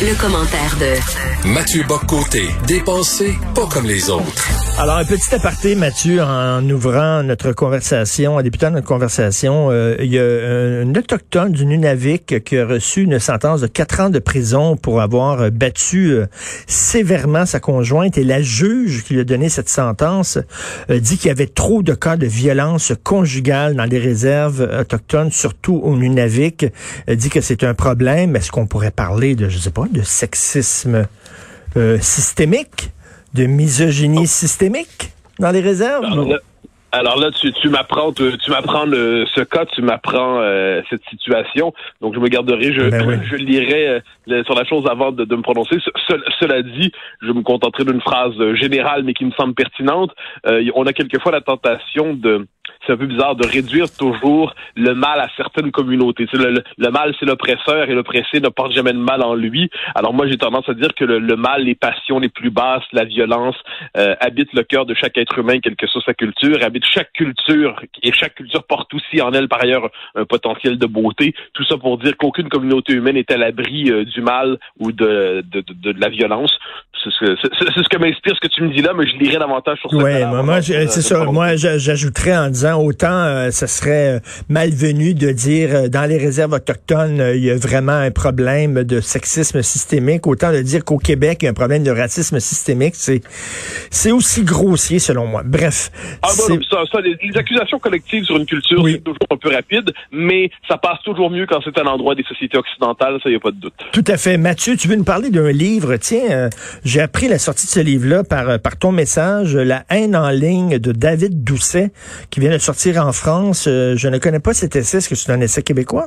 Le, commentaire de Mathieu Boccoté, dépensé pas comme les autres. Alors, un petit aparté, Mathieu, en ouvrant notre conversation, en débutant notre conversation, euh, il y a un autochtone du Nunavik qui a reçu une sentence de quatre ans de prison pour avoir battu euh, sévèrement sa conjointe et la juge qui lui a donné cette sentence euh, dit qu'il y avait trop de cas de violence conjugale dans les réserves autochtones, surtout au Nunavik, dit que c'est un problème. Est-ce qu'on pourrait parler de, je sais pas, de sexisme systémique? de misogynie systémique dans les réserves? Alors là, tu, tu m'apprends, tu, m'apprends ce cas, tu m'apprends euh, cette situation. Donc je me garderai, je, ben je lirai euh, sur la chose avant de, me prononcer. cela dit, je me contenterai d'une phrase générale, mais qui me semble pertinente. Euh, on a quelquefois la tentation de c'est un peu bizarre de réduire toujours le mal à certaines communautés. Le, le, mal, c'est l'oppresseur et l'oppressé ne porte jamais de mal en lui. Alors moi, j'ai tendance à dire que le, mal, les passions les plus basses, la violence, euh, habite le cœur de chaque être humain, quelle que soit sa culture, habite chaque culture et chaque culture porte aussi en elle par ailleurs un potentiel de beauté. Tout ça pour dire qu'aucune communauté humaine est à l'abri euh, du mal ou de, de, de, de la violence. C'est ce que m'inspire ce que tu me dis là, mais je lirai davantage sur ça. Oui, moi, c'est ça. Moi, j'ajouterais en disant autant euh, ce serait euh, malvenu de dire euh, dans les réserves autochtones, il y a vraiment un problème de sexisme systémique, autant de dire qu'au Québec, il y a un problème de racisme systémique. C'est c'est aussi grossier selon moi. Bref. Ah bon, ça, ça, les, accusations collectives sur une culture, c'est toujours un peu rapide, mais ça passe toujours mieux quand c'est un endroit des sociétés occidentales, ça, il n'y a pas de doute. Tout à fait. Mathieu, tu veux nous parler d'un livre? Tiens, j'ai appris la sortie de ce livre-là par, par ton message, La haine en ligne de David Doucet, qui vient de sortir en France. Euh, je ne connais pas cet essai. Est-ce que c'est un essai québécois?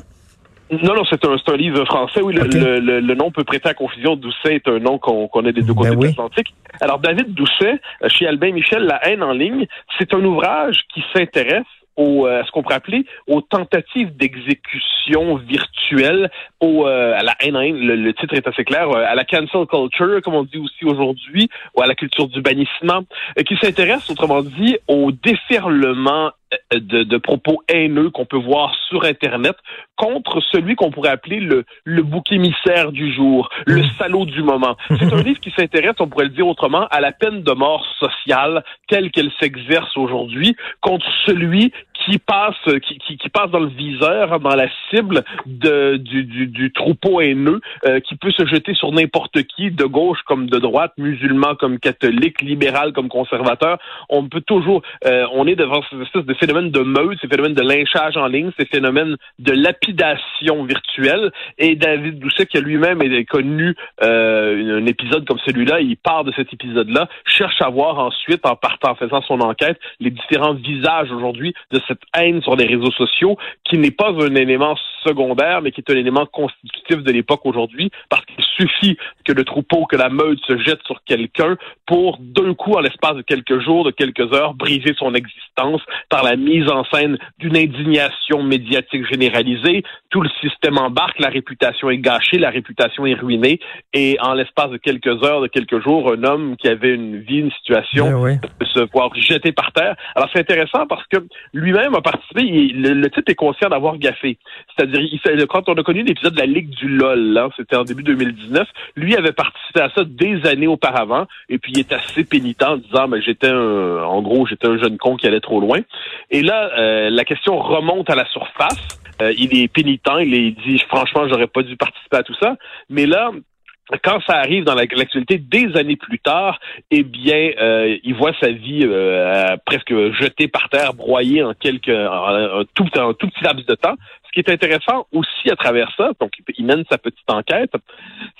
Non, non, c'est un, un, livre français. Oui, le, nom peut prêter à confusion. Doucet est un nom qu'on connaît des deux côtés ben de l'Atlantique. Alors, David Doucet, euh, chez Albin Michel, La haine en ligne, c'est un ouvrage qui s'intéresse au, euh, à ce qu'on pourrait appeler aux tentatives d'exécution virtuelle, au, euh, à la haine, le, le, titre est assez clair, euh, à la cancel culture, comme on dit aussi aujourd'hui, ou à la culture du bannissement, qui s'intéresse, autrement dit, au déferlement de, de, propos haineux qu'on peut voir sur Internet contre celui qu'on pourrait appeler le, le bouc émissaire du jour, le mmh. salaud du moment. C'est un livre qui s'intéresse, on pourrait le dire autrement, à la peine de mort sociale telle qu'elle s'exerce aujourd'hui contre celui qui passe, qui, qui, qui, passe dans le viseur, dans la cible de, du, du, du troupeau haineux, euh, qui peut se jeter sur n'importe qui, de gauche comme de droite, musulman comme catholique, libéral comme conservateur. On peut toujours, euh, on est devant ces espèces de phénomènes de meute, ces phénomènes de lynchage en ligne, ces phénomènes de lapidation virtuelle. Et David Doucet, qui lui-même connu euh, un épisode comme celui-là, il part de cet épisode-là, cherche à voir ensuite, en partant, en faisant son enquête, les différents visages aujourd'hui de cette haine sur les réseaux sociaux qui n'est pas un élément secondaire, mais qui est un élément constitutif de l'époque aujourd'hui, parce qu'il suffit que le troupeau, que la meute se jette sur quelqu'un pour d'un coup, en l'espace de quelques jours, de quelques heures, briser son existence par la mise en scène d'une indignation médiatique généralisée. Tout le système embarque, la réputation est gâchée, la réputation est ruinée, et en l'espace de quelques heures, de quelques jours, un homme qui avait une vie, une situation, ben peut se voir jeté par terre. Alors c'est intéressant parce que lui-même a participé, le, type est conscient d'avoir gaffé. C'est-à-dire, il quand on a connu l'épisode de la Ligue du LOL, hein, c'était en début 2019, lui avait participé à ça des années auparavant, et puis il est assez pénitent en disant, mais j'étais un, en gros, j'étais un jeune con qui allait trop loin. Et là, euh, la question remonte à la surface. Euh, il est pénitent, il est dit, franchement, j'aurais pas dû participer à tout ça. Mais là, quand ça arrive dans l'actualité des années plus tard, eh bien, euh, il voit sa vie euh, presque jetée par terre, broyée en quelques, en, tout, petit laps de temps. Ce qui est intéressant aussi à travers ça, donc il mène sa petite enquête,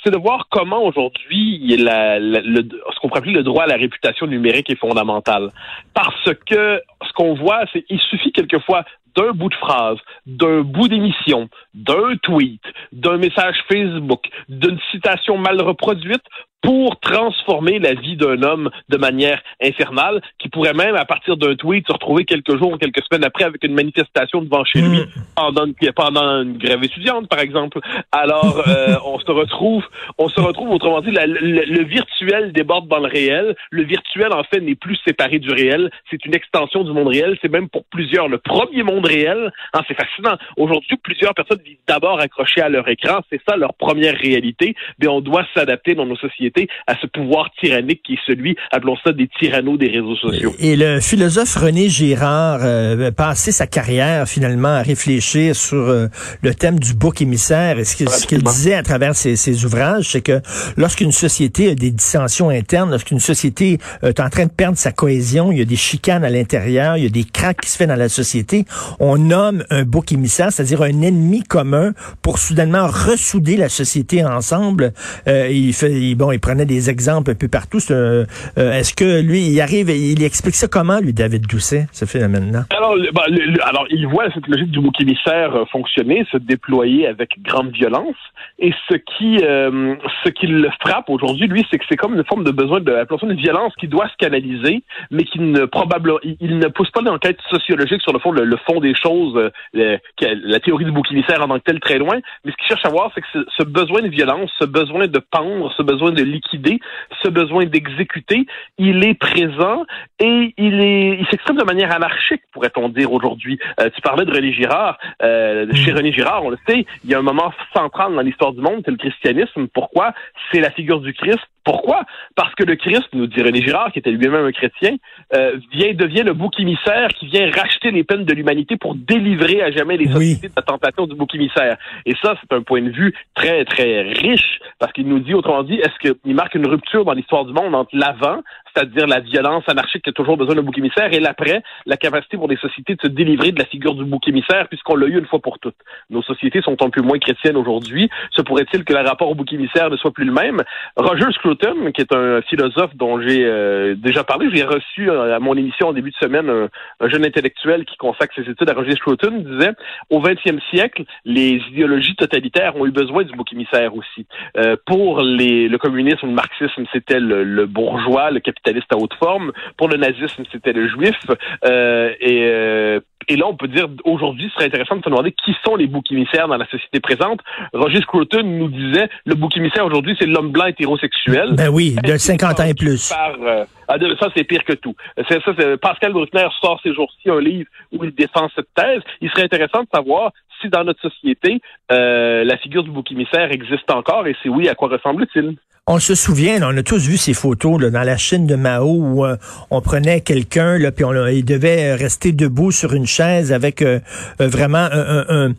c'est de voir comment aujourd'hui le, ce qu'on pourrait le droit à la réputation numérique est fondamental. Parce que ce qu'on voit, c'est il suffit quelquefois d'un bout de phrase, d'un bout d'émission, d'un tweet, d'un message Facebook, d'une citation mal reproduite pour transformer la vie d'un homme de manière infernale, qui pourrait même, à partir d'un tweet, se retrouver quelques jours ou quelques semaines après avec une manifestation devant chez lui mm. pendant, une, pendant une grève étudiante, par exemple. Alors, euh, on se retrouve, on se retrouve, autrement dit, le, virtuel déborde dans le réel. Le virtuel, en fait, n'est plus séparé du réel. C'est une extension du monde réel. C'est même pour plusieurs le premier monde réel. Hein, c'est fascinant. Aujourd'hui, plusieurs personnes vivent d'abord accrochées à leur écran. C'est ça leur première réalité. Mais on doit s'adapter dans nos sociétés à ce pouvoir tyrannique qui est celui, appelons ça des tyrannos des réseaux sociaux. Et le philosophe René Girard euh, passé sa carrière finalement à réfléchir sur euh, le thème du bouc émissaire. Et ce qu'il disait à travers ses, ses ouvrages, c'est que lorsqu'une société a des dissensions internes, lorsqu'une société euh, est en train de perdre sa cohésion, il y a des chicanes à l'intérieur, il y a des cracks qui se fait dans la société, on nomme un bouc émissaire, c'est-à-dire un ennemi commun pour soudainement ressouder la société ensemble. Euh, il fait, bon, il prenait des exemples un peu partout. Euh, est-ce que lui, il arrive, il explique ça comment, lui, David Doucet, ce phénomène-là? Alors, bah, alors, il voit cette logique du bouc émissaire euh, fonctionner, se déployer avec grande violence. Et ce qui, euh, ce qui le frappe aujourd'hui, lui, c'est que c'est comme une forme de besoin de, de violence qui doit se canaliser, mais qui ne probablement, il, ne pousse pas d'enquête sociologique sur le fond, le, fond des choses, la théorie du bouc émissaire en tant que tel très loin. Mais ce qu'il cherche à voir, c'est que ce besoin de violence, ce besoin de pendre, ce besoin de liquider, ce besoin d'exécuter, il est présent et il est, il s'exprime de manière anarchique, pourrait-on dire aujourd'hui. Euh, tu parlais de René Girard. Euh, chez René Girard, on le sait, il y a un moment central dans l'histoire du monde, c'est le christianisme. Pourquoi? C'est la figure du Christ pourquoi? Parce que le Christ, nous dit René Girard, qui était lui-même un chrétien, euh, vient, devient le bouc émissaire qui vient racheter les peines de l'humanité pour délivrer à jamais les sociétés de la tentation du bouc émissaire. Et ça, c'est un point de vue très, très riche, parce qu'il nous dit, autrement dit, est-ce qu'il marque une rupture dans l'histoire du monde entre l'avant, c'est-à-dire la violence anarchique qui a toujours besoin d'un bouc émissaire, et l'après, la capacité pour les sociétés de se délivrer de la figure du bouc émissaire, puisqu'on l'a eu une fois pour toutes. Nos sociétés sont un peu moins chrétiennes aujourd'hui. Se pourrait-il que le rapport au bouc émissaire ne soit plus le même? Roger Scruton, qui est un philosophe dont j'ai euh, déjà parlé, j'ai reçu euh, à mon émission en début de semaine un, jeune intellectuel qui consacre ses études à Roger Scruton, disait au XXe siècle, les idéologies totalitaires ont eu besoin du bouc émissaire aussi. Euh, pour les, le communisme, le marxisme, c'était le, le bourgeois, le capitaliste à haute forme. Pour le nazisme, c'était le juif. Euh, et, euh, et là, on peut dire aujourd'hui, ce serait intéressant de se demander qui sont les boucs émissaires dans la société présente. Roger Scruton nous disait le bouc émissaire aujourd'hui, c'est l'homme blanc hétérosexuel. Ben oui, de 50 ans et plus. Euh, ah, ça, c'est pire que tout. Ça. Pascal Bruckner sort ces jours-ci un livre où il défend cette thèse. Il serait intéressant de savoir si dans notre société, la figure du bouc émissaire existe encore et si oui, à quoi ressemble-t-il? On se souvient, on a tous vu ces photos là, dans la Chine de Mao où euh, on prenait quelqu'un puis on, il devait rester debout sur une chaise avec euh, euh, vraiment un,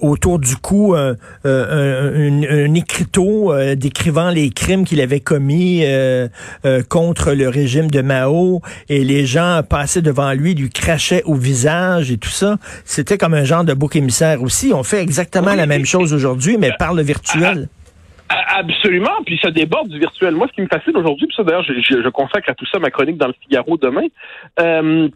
autour du cou un, écriteau décrivant les crimes qu'il avait commis contre le régime de Mao et les gens passaient devant lui, lui crachaient au visage et tout ça. C'était comme un genre de bouc émissaire aussi. On fait exactement la même chose aujourd'hui, mais par le virtuel. Absolument, puis ça déborde du virtuel. Moi, ce qui me fascine aujourd'hui, puis ça d'ailleurs, je, je, consacre à tout ça ma chronique dans le Figaro demain. Euh,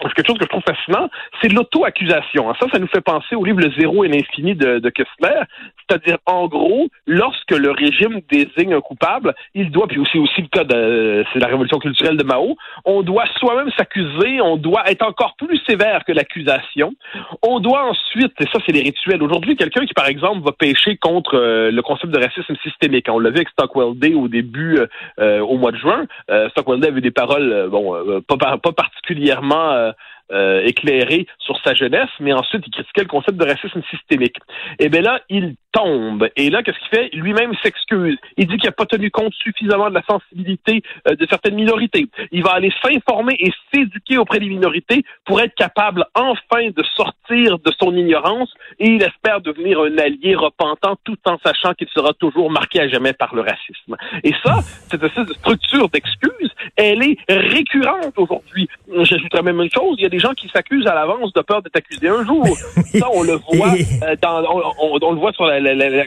quelque chose que je trouve fascinant, c'est l'auto-accusation. Ça, ça nous fait penser au livre Le zéro et l'infini de, de Kessler. C'est-à-dire, en gros, lorsque le régime désigne un coupable, il doit, puis aussi aussi le cas de c'est la révolution culturelle de Mao, on doit soi-même s'accuser, on doit être encore plus sévère que l'accusation. On doit ensuite, et ça c'est les rituels. Aujourd'hui, quelqu'un qui, par exemple, va pécher contre euh, le concept de racisme systémique. On l'a vu avec Stockwell Day au début, euh, euh, au mois de juin. Stockwell Day avait des paroles, bon, pas, pas particulièrement uh, euh, éclairé sur sa jeunesse, mais ensuite il critiquait le concept de racisme systémique. Et bien là, il tombe. Et là, qu'est-ce qu'il fait? Lui-même s'excuse. Il dit qu'il n'a pas tenu compte suffisamment de la sensibilité euh, de certaines minorités. Il va aller s'informer et s'éduquer auprès des minorités pour être capable enfin de sortir de son ignorance et il espère devenir un allié repentant tout en sachant qu'il sera toujours marqué à jamais par le racisme. Et ça, cette structure d'excuse, elle est récurrente aujourd'hui. J'ajouterais même une chose, des gens qui s'accusent à l'avance de peur d'être accusés un jour. ça, on le voit, euh, dans, on, le voit sur la,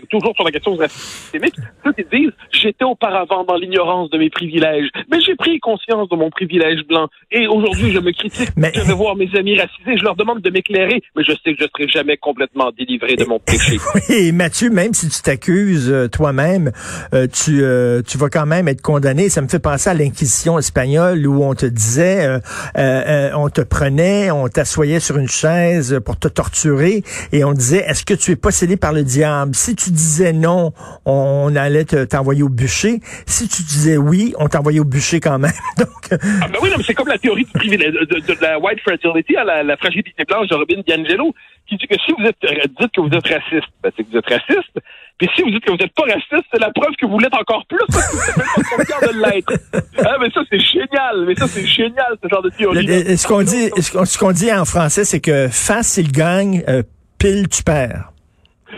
toujours sur la question systémique, ceux qui disent j'étais auparavant dans l'ignorance de mes privilèges, mais j'ai pris conscience de mon privilège blanc et aujourd'hui je me critique, mais... je vais voir mes amis racisés, je leur demande de m'éclairer, mais je sais que je serai jamais complètement délivré de mon péché. Oui, Mathieu, même si tu t'accuses euh, toi-même, euh, tu euh, tu vas quand même être condamné. Ça me fait penser à l'Inquisition espagnole où on te disait, on te prenait, on t'assoyait sur une chaise pour te torturer et on disait est-ce que tu es possédé par le diable? Si tu disais non, on, allait t'envoyer au bûcher. Si tu disais oui, on t'envoyait au bûcher quand même. Donc ah ben oui, c'est comme la théorie du privilège, de, la white fragility, la, la fragilité blanche de Robin DiAngelo qui dit que si vous êtes, dites que vous êtes raciste, ben c'est que vous êtes raciste. Puis si vous dites que vous n'êtes pas raciste, c'est la preuve que vous l'êtes encore plus. Ah, mais ça, c'est génial. Mais ça, c'est génial, ce genre de théorie. ce qu'on dit, ce qu'on dit en français, c'est que face, il gagne, euh, pile, tu perds.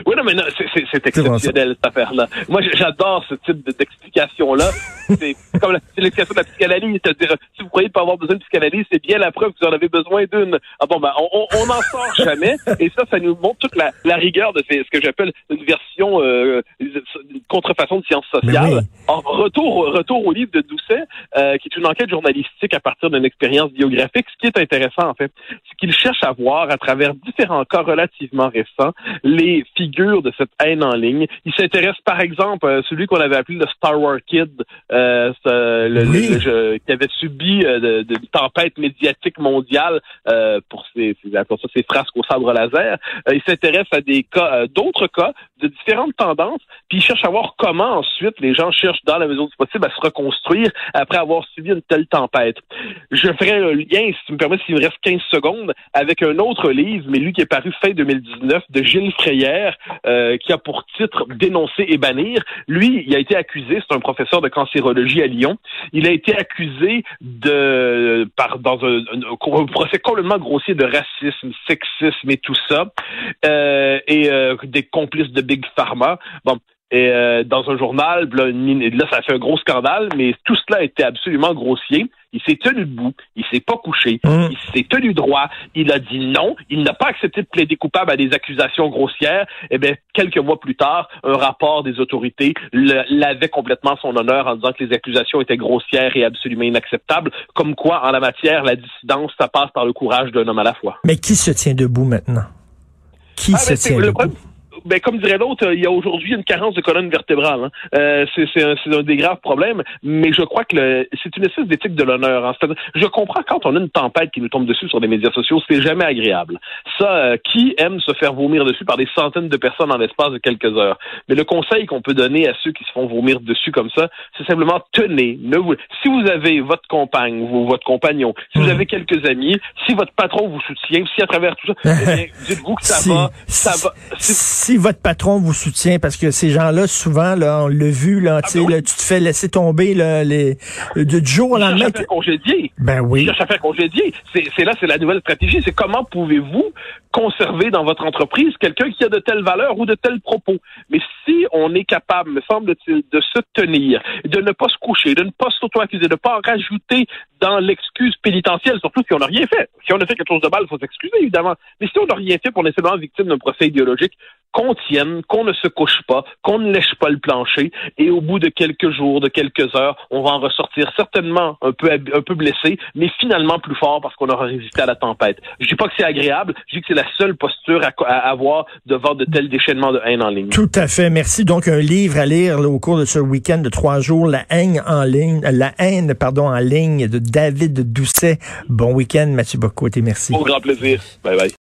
Oui, non, mais non, c'est exceptionnel, cette affaire-là. Moi, j'adore ce type d'explication-là. c'est comme l'explication de la psychanalyse, c'est-à-dire, si vous croyez pas avoir besoin de psychanalyse, c'est bien la preuve que vous en avez besoin d'une. Ah bon, ben, on n'en sort jamais, et ça, ça nous montre toute la, la rigueur de ce que j'appelle une version, euh, contrefaçon de sciences sociales. En retour, retour au livre de Doucet, euh, qui est une enquête journalistique à partir d'une expérience biographique. Ce qui est intéressant, en fait, c'est qu'il cherche à voir, à travers différents cas relativement récents, les figure de cette haine en ligne. Il s'intéresse par exemple à celui qu'on avait appelé le Star Wars Kid, euh, le, qui avait subi euh, de, de, tempête médiatique mondiale euh, pour ses, pour ça, ses frasques au sabre laser. Euh, il s'intéresse à des cas, euh, d'autres cas de différentes tendances, puis il cherche à voir comment ensuite les gens cherchent dans la mesure du possible à se reconstruire après avoir subi une telle tempête. Je ferai un lien, si tu me permets, s'il me reste 15 secondes, avec un autre livre, mais lui qui est paru fin 2019, de Gilles Freyer, euh, qui a pour titre Dénoncer et bannir. Lui, il a été accusé, c'est un professeur de cancérologie à Lyon, il a été accusé de, par, dans un, procès complètement grossier de racisme, sexisme et tout ça, euh, et euh, des complices de Big Pharma. Bon, et euh, dans un journal, là, là, ça a fait un gros scandale, mais tout cela était absolument grossier. Il s'est tenu debout, il s'est pas couché, mmh. il s'est tenu droit, il a dit non, il n'a pas accepté de plaider coupable à des accusations grossières. Et eh bien, quelques mois plus tard, un rapport des autorités l'avait complètement son honneur en disant que les accusations étaient grossières et absolument inacceptables. Comme quoi, en la matière, la dissidence, ça passe par le courage d'un homme à la fois. Mais qui se tient debout maintenant? Qui ah, se tient debout? Ben, comme dirait l'autre, il y a aujourd'hui une carence de colonne vertébrale. Hein. Euh, c'est un, des graves problèmes, mais je crois que c'est une espèce d'éthique de l'honneur. Hein. Je comprends quand on a une tempête qui nous tombe dessus sur les médias sociaux, c'est jamais agréable. Ça, euh, qui aime se faire vomir dessus par des centaines de personnes en l'espace de quelques heures? Mais le conseil qu'on peut donner à ceux qui se font vomir dessus comme ça, c'est simplement tenez. Ne vous... Si vous avez votre compagne ou votre compagnon, si vous mmh. avez quelques amis, si votre patron vous soutient, si à travers tout ça, eh dites-vous que ça va, ça va si votre patron vous soutient, parce que ces gens-là, souvent, là, on l'a vu, là, ah, ben tu te fais laisser tomber là, les, du jour au lendemain. congédier. Ben oui. Cherche à faire congédier. C'est là, c'est la nouvelle stratégie. C'est comment pouvez-vous conserver dans votre entreprise quelqu'un qui a de telles valeurs ou de tels propos. Mais si on est capable, me semble-t-il, de se tenir, de ne pas se coucher, de ne pas s'auto-accuser, de ne pas en rajouter dans l'excuse pénitentielle, surtout si on n'a rien fait. Si on a fait quelque chose de mal, il faut s'excuser, évidemment. Mais si on n'a rien fait pour est simplement victime d'un procès idéologique, qu'on tienne, qu'on ne se couche pas, qu'on ne lèche pas le plancher, et au bout de quelques jours, de quelques heures, on va en ressortir certainement un peu, un peu blessé, mais finalement plus fort parce qu'on aura résisté à la tempête. Je dis pas que c'est agréable, je que c'est la seule posture à, avoir devant de tels déchaînements de haine en ligne. Tout à fait. Merci. Donc, un livre à lire au cours de ce week-end de trois jours, La haine en ligne, la haine, pardon, en ligne de David Doucet. Bon week-end, Mathieu Bocoté. Merci. Au grand plaisir. Bye bye.